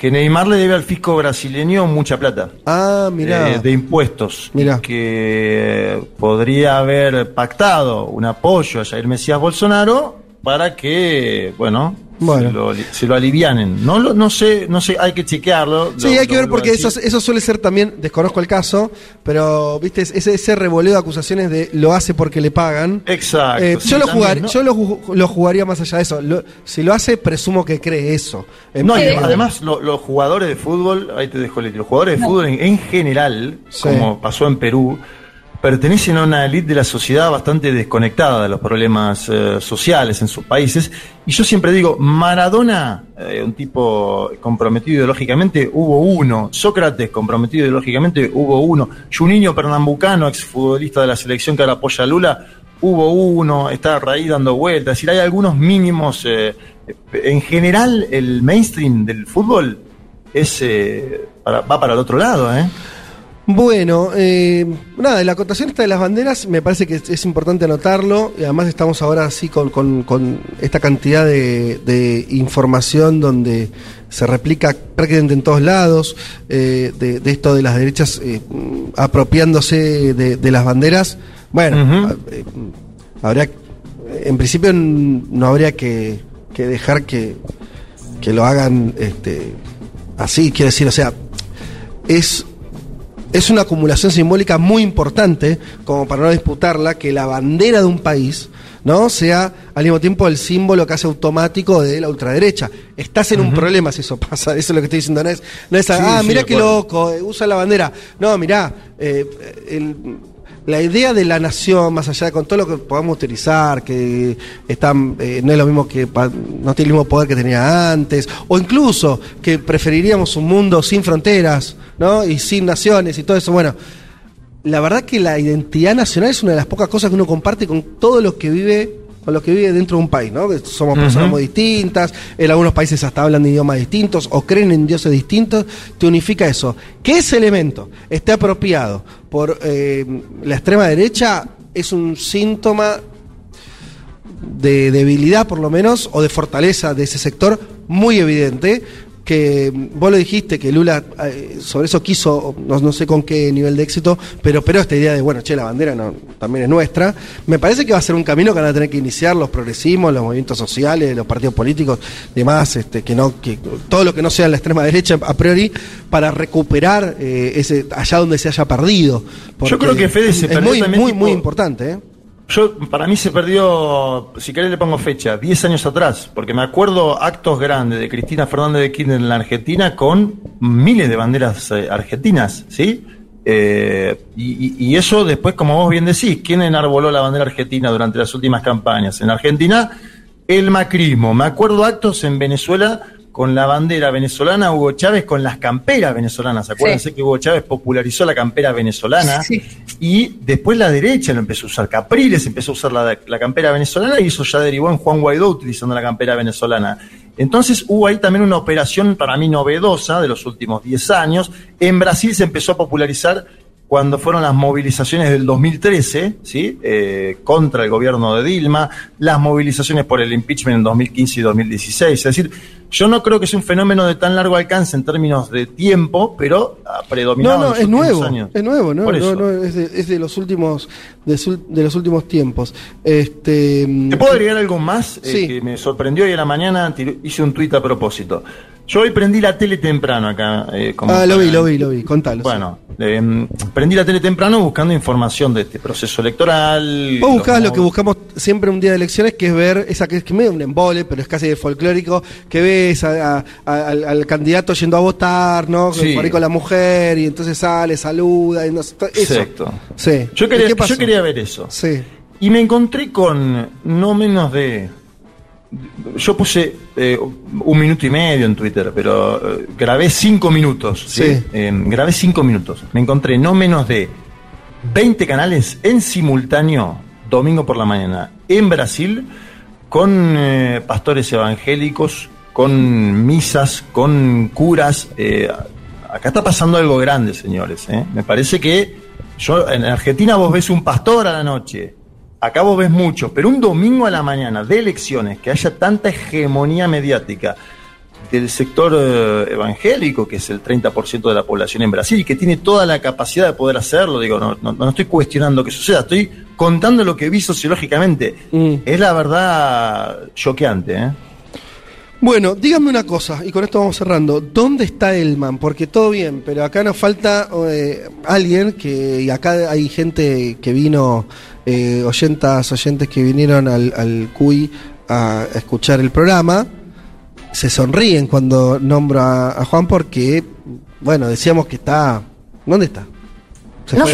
que Neymar le debe al fisco brasileño mucha plata. Ah, mira. Eh, de impuestos. Mirá. Y que podría haber pactado un apoyo a Jair Mesías Bolsonaro para que, bueno, Bueno. Se, lo, se lo alivianen. No, lo- no sé, no sé, hay que chequearlo. Sí, Lo- hay que ver porque eso, eso suele ser también, desconozco el caso, pero viste, ese, ese revoleo de acusaciones de lo hace porque le pagan. Exacto. Eh, sí, yo lo, también, jugar, ¿no? yo lo, ju- lo jugaría más allá de eso. Lo- si lo hace, presumo que cree eso. Eh, No, y además lo- los jugadores de fútbol, ahí te dejo el los jugadores de fútbol en, en general, Sí. como pasó en Perú, pertenecen a una élite de la sociedad bastante desconectada de los problemas eh, sociales en sus países. Y yo siempre digo, Maradona, eh, un tipo comprometido ideológicamente, hubo uno. Sócrates, comprometido ideológicamente, hubo uno. Juninho Pernambucano, exfutbolista de la selección que ahora apoya a Lula, hubo uno. Está Raí dando vueltas. Es decir, hay algunos mínimos. eh, en general, el mainstream del fútbol es para- va para el otro lado, ¿eh? Bueno, eh, nada, la acotación esta de las banderas me parece que es, es importante anotarlo y además estamos ahora así con, con- con esta cantidad de, de información donde se replica prácticamente en todos lados eh, de, de esto de las derechas eh, apropiándose de, de las banderas. Bueno, eh, habría, en principio no habría que, que dejar que, que lo hagan este, así, quiero decir, o sea, es es una acumulación simbólica muy importante, como para no disputarla, que la bandera de un país no sea al mismo tiempo el símbolo casi automático de la ultraderecha. Estás en un problema si eso pasa, eso es lo que estoy diciendo. No es, no es Sí, ah, sí, mira qué loco, eh, usa la bandera. No, mirá, eh, el- la idea de la nación, más allá de con todo lo que podamos utilizar, que están, eh, no es lo mismo que no tiene el mismo poder que tenía antes, o incluso que preferiríamos un mundo sin fronteras, ¿no? Y sin naciones y todo eso. Bueno, la verdad que la identidad nacional es una de las pocas cosas que uno comparte con todo lo que vive con lo que vive dentro de un país, ¿no? Que somos personas muy distintas, en algunos países hasta hablan de idiomas distintos o creen en dioses distintos, te unifica eso. Que ese elemento esté apropiado por eh, la extrema derecha es un síntoma de debilidad por lo menos o de fortaleza de ese sector muy evidente que vos lo dijiste que Lula eh, sobre eso quiso no, no sé con qué nivel de éxito pero pero esta idea de bueno che la bandera no, también es nuestra me parece que va a ser un camino que van a tener que iniciar los progresismos los movimientos sociales los partidos políticos demás este que no que todo lo que no sea la extrema derecha a priori para recuperar eh, ese allá donde se haya perdido Yo creo que Fede se es perdió muy también muy tipo- muy importante ¿eh? Yo, para mí se perdió, si querés le pongo fecha, 10 años atrás, porque me acuerdo actos grandes de Cristina Fernández de Kirchner en la Argentina con miles de banderas eh, argentinas, ¿sí? Eh, y, y- eso después, como vos bien decís, ¿quién enarboló la bandera argentina durante las últimas campañas? En Argentina, el macrismo. Me acuerdo actos en Venezuela con la bandera venezolana, Hugo Chávez con las camperas venezolanas. Acuérdense Sí. que Hugo Chávez popularizó la campera venezolana. Sí. Y después la derecha lo empezó a usar. Capriles empezó a usar la, la campera venezolana y eso ya derivó en Juan Guaidó utilizando la campera venezolana. Entonces hubo ahí también una operación para mí novedosa de los últimos 10 años. En Brasil se empezó a popularizar cuando fueron las movilizaciones del 2013, ¿sí? Eh, contra el gobierno de Dilma, las movilizaciones por el impeachment en 2015 y 2016. Es decir, yo no creo que sea un fenómeno de tan largo alcance en términos de tiempo, pero ha predominado No, en no, los es últimos nuevo, años. es nuevo, ¿no? No, no, es, de, es de los últimos de, sul- de los últimos tiempos. Este, ¿Te puedo agregar algo más eh, Sí. que me sorprendió hoy a la mañana? hice un tuit a propósito. Yo hoy prendí la tele temprano acá. eh, como Ah, lo vi, lo vi, lo vi, contalo. Bueno, eh, prendí la tele temprano buscando información de este proceso electoral. Vos buscabas los lo que buscamos siempre un día de elecciones, que es ver esa que es que medio un embole, pero es casi de folclórico, que ves a- a- a- al, al candidato yendo a votar, ¿no? Sí. Por ahí con la mujer, y entonces sale, saluda, y no eso. Exacto. Sí. Yo ¿Y quería, qué pasó? yo quería ver eso. Sí. Y me encontré con no menos de. Yo puse eh, un minuto y medio en Twitter, pero eh, grabé cinco minutos. ¿sí? Sí. Eh, grabé cinco minutos. Me encontré no menos de 20 canales en simultáneo, domingo por la mañana, en Brasil, con eh, pastores evangélicos, con misas, con curas. eh, acá está pasando algo grande, señores. Me parece que yo en Argentina vos ves un pastor a la noche. Acá vos ves muchos, pero un domingo a la mañana de elecciones, que haya tanta hegemonía mediática del sector eh, evangélico, que es el 30% de la población en Brasil y que tiene toda la capacidad de poder hacerlo. Digo, no, no, no estoy cuestionando que suceda, estoy contando lo que vi sociológicamente. Mm. Es la verdad choqueante, ¿eh? Bueno, dígame una cosa, y con esto vamos cerrando. ¿Dónde está Elman? Porque todo bien, pero acá nos falta eh, alguien que. Y acá hay gente que vino, eh, oyentas, oyentes que vinieron al, al CUI a escuchar el programa. Se sonríen cuando nombro a, a Juan porque, bueno, decíamos que está. ¿Dónde está? No,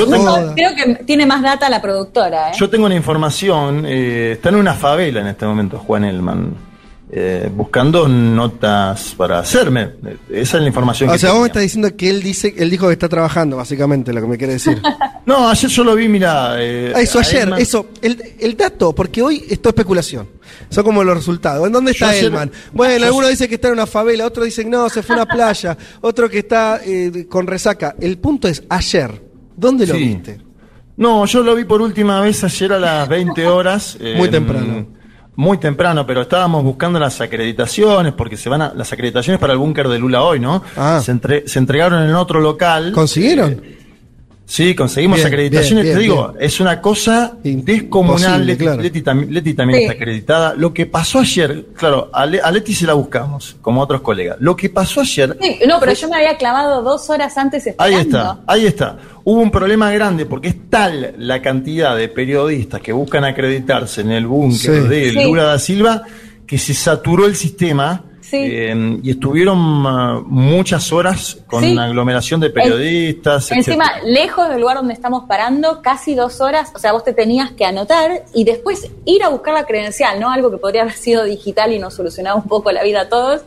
creo que tiene más data la productora, ¿eh? Yo tengo una información, eh, está en una favela en este momento Juan Elman, eh, buscando notas para hacerme. Esa es la información O que sea, vos me estás diciendo que él dice, él dijo que está trabajando, básicamente, lo que me quiere decir. No, ayer yo lo vi, mira. eh, Ah, eso ayer, eso, el, el dato, porque hoy esto es especulación. Son como los resultados. ¿En dónde está Elman? Bueno, yo- algunos dicen que está en una favela, otros dicen no, se fue a una playa, otro que está eh, con resaca. El punto es ayer. ¿Dónde lo Sí. viste? No, yo lo vi por última vez ayer a las 20 horas. Muy temprano. Muy temprano, pero estábamos buscando las acreditaciones, porque se van a, las acreditaciones para el búnker de Lula hoy, ¿no? Ah. Se, entre- se entregaron en otro local. ¿Consiguieron? Sí, conseguimos Bien, acreditaciones, bien, te bien, digo, es una cosa descomunal. Leti, claro. Leti tam- Leti también Sí. está acreditada. Lo que pasó ayer, claro, a, Le- a Leti se la buscamos, como otros colegas. Lo que pasó ayer Sí, no, pero yo me había clavado dos horas antes Ahí esperando. está, ahí está. Hubo un problema grande porque es tal la cantidad de periodistas que buscan acreditarse en el búnker Sí. de Sí. Lula da Silva que se saturó el sistema Sí. eh, y estuvieron ah, muchas horas con Sí. una aglomeración de periodistas. Encima, lejos del lugar donde estamos parando, casi dos horas, o sea, vos te tenías que anotar y después ir a buscar la credencial, ¿no? Algo que podría haber sido digital y nos solucionaba un poco la vida a todos.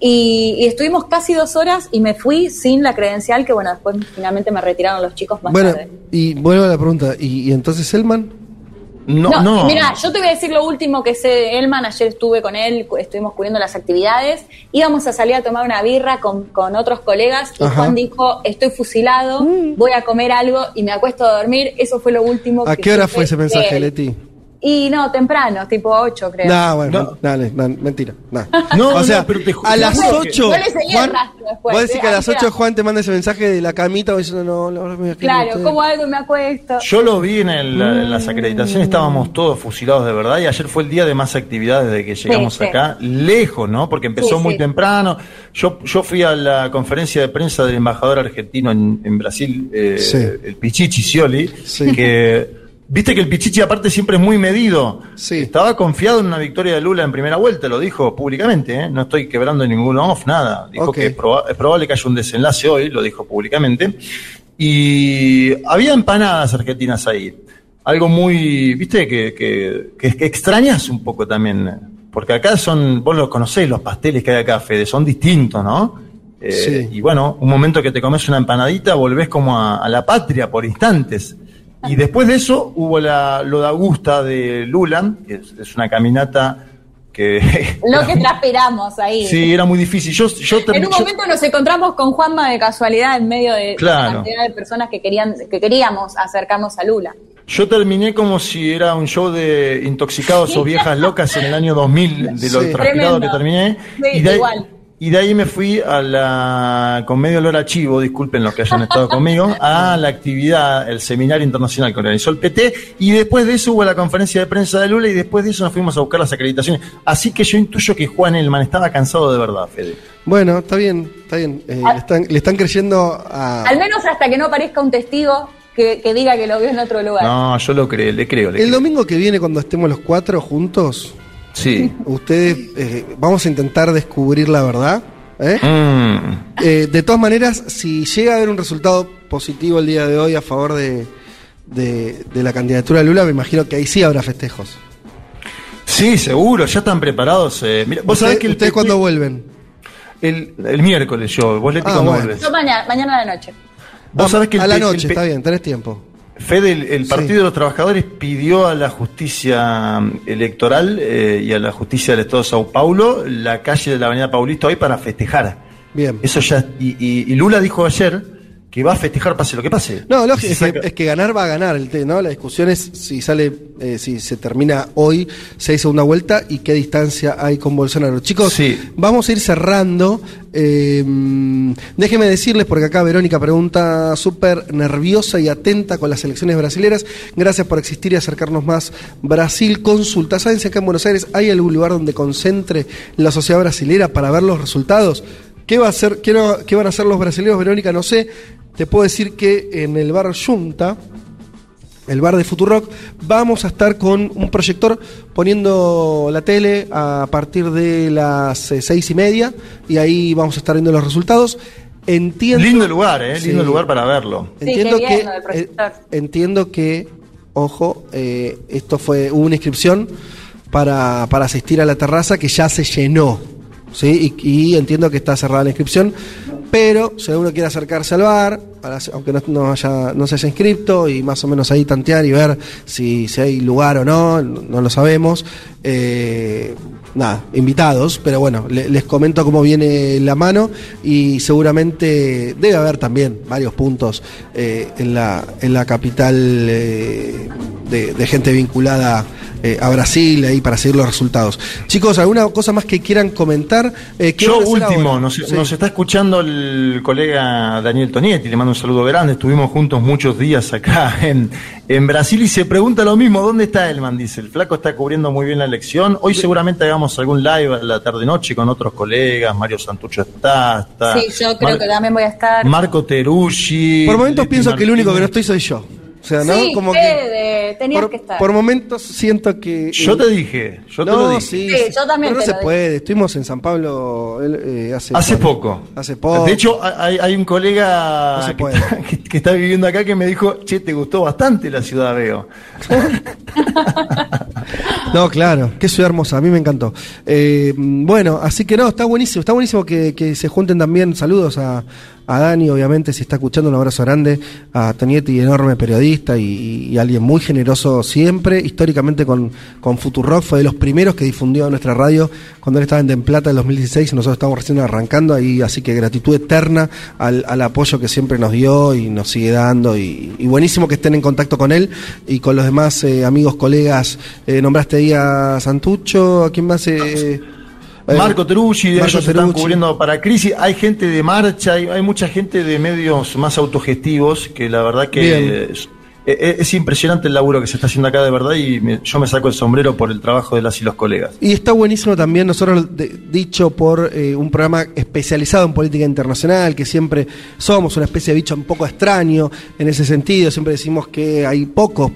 Y, y estuvimos casi dos horas y me fui sin la credencial, que bueno, después finalmente me retiraron los chicos más Bueno, tarde. y vuelvo a la pregunta. ¿Y, y entonces Elman? No, No, no. mira, yo te voy a decir lo último que sé de Elman. Ayer estuve con él, estuvimos cubriendo las actividades. Íbamos a salir a tomar una birra con, con otros colegas y Ajá. Juan dijo: Estoy fusilado, voy a comer algo y me acuesto a dormir. Eso fue lo último ¿A que qué hora fue ese mensaje. Leti? Y no, temprano, tipo 8, creo. No, bueno, No. dale, mentira. no. No, o no, sea, pero te a las juro que- 8. Yo le seguí el rastro después, vos decís ¿eh? que a las 8 quedamos. Juan te manda ese mensaje de la camita o diciendo no, no, no Claro, como algo me acuesto. Yo lo vi en, el- en las acreditaciones, estábamos todos fusilados de verdad y ayer fue el día de más actividades desde que llegamos sí. acá, lejos, ¿no? Porque empezó Sí, muy sí. temprano. Yo, yo fui a la conferencia de prensa del embajador argentino en, en Brasil, eh, Sí. el Pichichi Scioli, Sí. que viste que el Pichichi aparte siempre es muy medido. Sí. Estaba confiado en una victoria de Lula en primera vuelta, lo dijo públicamente, ¿eh? no estoy quebrando ningún off, nada. Dijo que es, proba- es probable que haya un desenlace hoy, lo dijo públicamente. Y había empanadas argentinas ahí. Algo muy, viste, que, que, que- que extrañas un poco también. Porque acá son, vos los conocés, los pasteles que hay acá, Fede, son distintos, ¿no? Eh, Sí. Y bueno, un momento que te comes una empanadita, volvés como a, a la patria por instantes. Y después de eso hubo la, lo de Augusta de Lula, que es, es una caminata que... Lo que transpiramos ahí. Sí, era muy difícil. Yo, yo En un yo- momento nos encontramos con Juanma de casualidad en medio de Claro. la cantidad de personas que querían que queríamos acercarnos a Lula. Yo terminé como si era un show de intoxicados o viejas locas en el año 2000, de lo Sí. transpirado que terminé. Sí, y, de ahí, igual. Y de ahí me fui a la, con medio olor a chivo, disculpen los que hayan estado conmigo, a la actividad, el seminario internacional que organizó el PT. Y después de eso hubo la conferencia de prensa de Lula y después de eso nos fuimos a buscar las acreditaciones. Así que yo intuyo que Juan Elman estaba cansado de verdad, Fede. Bueno, está bien, está bien. Eh, Ah. le, están, le están creyendo a... Al menos hasta que no aparezca un testigo que, que diga que lo vio en otro lugar. No, yo lo creo, le creo. Le El creo. domingo que viene, cuando estemos los cuatro juntos, Sí. ustedes eh, vamos a intentar descubrir la verdad. ¿eh? Mm. Eh, de todas maneras, si llega a haber un resultado positivo el día de hoy a favor de, de- de la candidatura de Lula, me imagino que ahí sí habrá festejos. Sí, seguro, ya están preparados. eh, mira, vos sabés que el ¿Ustedes cuándo vuelven? El, el miércoles yo, vos Leti, Ah, ¿cuándo bueno. Yo mañana, mañana a la noche. Vos Ah, sabés que a la noche, está bien, tenés tiempo. Fede, el, el Sí. Partido de los Trabajadores pidió a la justicia mm, electoral eh, y a la justicia del Estado de Sao Paulo la calle de la Avenida Paulista hoy para festejar. Bien. Eso ya y, y- y Lula dijo ayer que va a festejar pase lo que pase. No, lógico, es, que, es que ganar va a ganar, el ¿no? La discusión es si sale, eh, si se termina hoy, si hay segunda vuelta y qué distancia hay con Bolsonaro. Chicos, Sí. vamos a ir cerrando. Eh, déjenme decirles, porque acá Verónica pregunta súper nerviosa y atenta con las elecciones brasileras. Gracias por existir y acercarnos más. Brasil consulta. ¿Saben si acá en Buenos Aires hay algún lugar donde concentre la sociedad brasilera para ver los resultados? ¿Qué, va a hacer, qué, qué van a hacer los brasileños, Verónica? No sé. Te puedo decir que en el bar Junta, el bar de Futurock, vamos a estar con un proyector poniendo la tele a partir de las eh, seis y media y ahí vamos a estar viendo los resultados. Entiendo, Lindo lugar, ¿eh? Sí. Lindo lugar para verlo. Sí, Entiendo que eh, entiendo que ojo, eh, esto fue hubo una inscripción para, para asistir a la terraza que ya se llenó. ¿sí? Y, y entiendo que está cerrada la inscripción, pero si alguno quiere acercarse al bar, para- aunque no, no haya, no se haya inscrito, y más o menos ahí tantear y ver si, si hay lugar o no, no, no lo sabemos. eh, nada, invitados, pero bueno, le- les comento cómo viene la mano y seguramente debe haber también varios puntos eh, en, la, en la capital eh, de, de gente vinculada a Brasil ahí para seguir los resultados. Chicos, ¿alguna cosa más que quieran comentar? Eh, ¿qué Yo último, nos, Sí. nos está escuchando el colega Daniel Tonietti, le mando un saludo grande, estuvimos juntos muchos días acá en, en Brasil y se pregunta lo mismo, ¿dónde está Elman? Dice, el flaco está cubriendo muy bien la elección, hoy seguramente hagamos algún live a la tarde-noche con otros colegas, Mario Santucho está, está Sí, yo creo Mar- que también voy a estar. Marco Terucci. Por momentos Leti pienso que el único que no estoy soy yo. O sea, ¿no? Sí, Como que tenías por, que estar. por momentos siento que Yo te dije, yo te lo dije. Sí, Sí, yo también pero no te se lo dije. puede. Estuvimos en San Pablo eh, hace Hace poco. Hace poco. De hecho, hay, hay un colega No se que, puede. está, que- que está viviendo acá que me dijo, che, te gustó bastante la ciudad, veo. No, claro, qué ciudad hermosa, a mí me encantó. Eh, bueno, así que no, está buenísimo, está buenísimo que, que se junten también. Saludos a, a Dani, obviamente, si está escuchando, un abrazo grande. A Tonietti, enorme periodista y, alguien muy generoso siempre. Históricamente con, con Futurock, fue de los primeros que difundió nuestra radio cuando él estaba en Plata en 2016 y nosotros estábamos recién arrancando ahí. Así que gratitud eterna al, al apoyo que siempre nos dio y nos sigue dando. Y, y buenísimo que estén en contacto con él y con los demás eh, amigos, colegas. Eh, nombraste ahí a Santucho, ¿a quién más? Eh, eh, Marco Terucci, Marco ellos están Terucci. cubriendo para crisis. Hay gente de marcha, hay, hay mucha gente de medios más autogestivos que la verdad que es, es- es impresionante el laburo que se está haciendo acá de verdad y me- yo me saco el sombrero por el trabajo de las y los colegas. Y está buenísimo también, nosotros de- dicho por eh, un programa especializado en política internacional, que siempre somos una especie de bicho un poco extraño en ese sentido, siempre decimos que hay pocos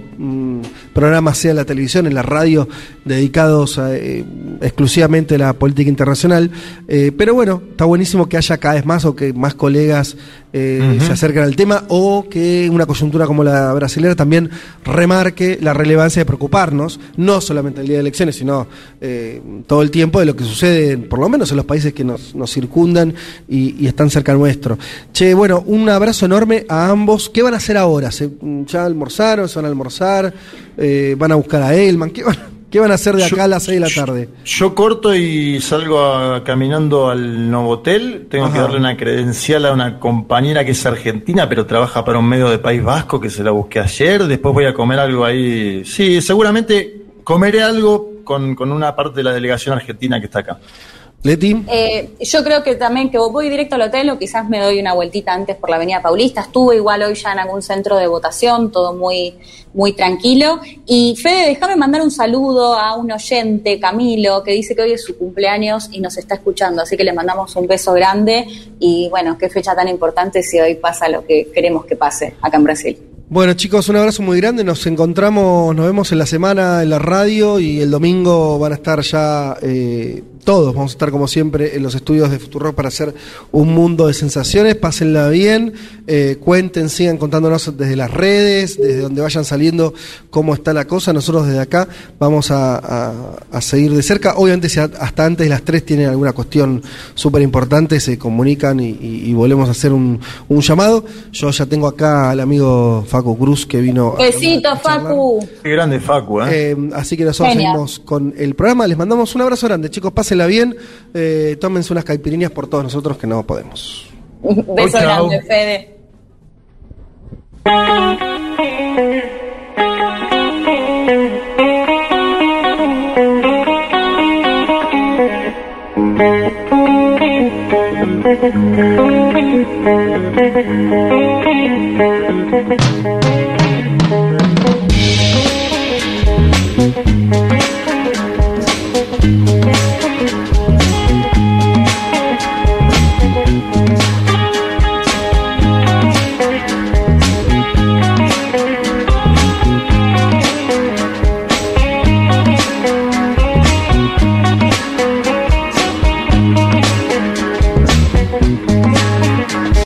programas, sea en la televisión, en la radio, dedicados a, eh, exclusivamente a la política internacional, Eh, pero bueno, está buenísimo que haya cada vez más o que más colegas eh, se acerquen al tema o que una coyuntura como la brasilera también remarque la relevancia de preocuparnos, no solamente el día de elecciones, sino todo el tiempo de lo que sucede, por lo menos en los países que nos, nos circundan y, y están cerca nuestro. Che, bueno, un abrazo enorme a ambos. ¿Qué van a hacer ahora? ¿Se, ¿Ya almorzaron? ¿Se van a almorzar? Eh, ¿Van a buscar a Elman? ¿Qué van, qué van a hacer de acá Yo- a las 6 de la tarde? Yo corto y salgo a- caminando al Novotel. Tengo que darle una credencial a una compañera que es argentina, pero trabaja para un medio de País Vasco que se la busqué ayer. Después voy a comer algo ahí. Sí, seguramente comeré algo con, con una parte de la delegación argentina que está acá. Leti. Eh, yo creo que también que voy directo al hotel o quizás me doy una vueltita antes por la Avenida Paulista. Estuve igual hoy ya en algún centro de votación, todo muy, muy tranquilo. Y Fede, déjame mandar un saludo a un oyente, Camilo, que dice que hoy es su cumpleaños y nos está escuchando. Así que le mandamos un beso grande y bueno, qué fecha tan importante si hoy pasa lo que queremos que pase acá en Brasil. Bueno chicos, un abrazo muy grande, nos encontramos, nos vemos en la semana en la radio y el domingo van a estar ya eh, todos, vamos a estar como siempre en los estudios de Futurock para hacer un mundo de sensaciones, pásenla bien, eh, cuenten, sigan contándonos desde las redes, desde donde vayan saliendo cómo está la cosa, nosotros desde acá vamos a, a- a seguir de cerca, obviamente si hasta antes de las 3 tienen alguna cuestión súper importante, se comunican y, y- y volvemos a hacer un, un llamado, yo ya tengo acá al amigo Facu Cruz que vino a- Besito, a. Facu. Qué grande Facu, ¿eh? Eh, así que nosotros Genial. seguimos con el programa. Les mandamos un abrazo grande, chicos. Pásenla pásela bien, eh, tómense unas caipiriñas por todos nosotros que no podemos. Beso grande, Fede.